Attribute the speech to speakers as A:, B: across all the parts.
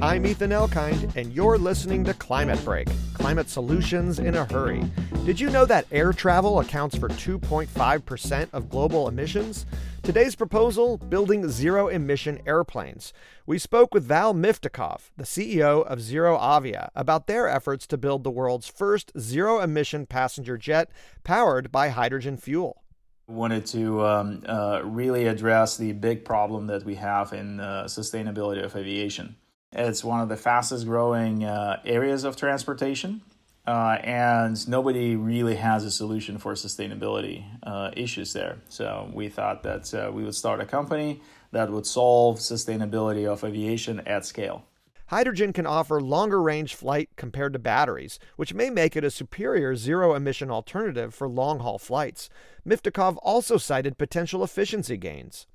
A: I'm Ethan Elkind, and you're listening to Climate Break Climate Solutions in a Hurry. Did you know that air travel accounts for 2.5% of global emissions? Today's proposal building zero emission airplanes. We spoke with Val Miftakhov, the CEO of ZeroAvia, about their efforts to build the world's first zero emission passenger jet powered by hydrogen fuel
B: wanted to um, uh, really address the big problem that we have in uh, sustainability of aviation. It's one of the fastest growing uh, areas of transportation, uh, and nobody really has a solution for sustainability uh, issues there. So we thought that uh, we would start a company that would solve sustainability of aviation at scale.
A: Hydrogen can offer longer range flight compared to batteries, which may make it a superior zero emission alternative for long haul flights. Miftakhov also cited potential efficiency gains.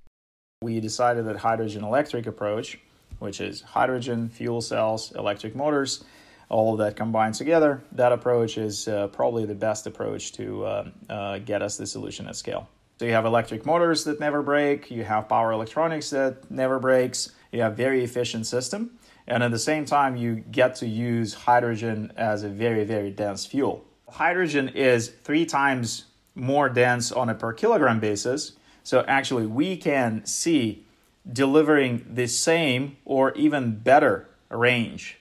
B: We decided that hydrogen electric approach, which is hydrogen, fuel cells, electric motors, all of that combined together, that approach is uh, probably the best approach to uh, uh, get us the solution at scale. So you have electric motors that never break, you have power electronics that never breaks, you have a very efficient system and at the same time, you get to use hydrogen as a very, very dense fuel. Hydrogen is three times more dense on a per kilogram basis. So actually, we can see delivering the same or even better range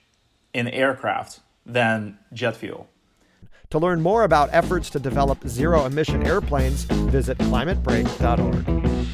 B: in aircraft than jet fuel.
A: To learn more about efforts to develop zero emission airplanes, visit climatebreak.org.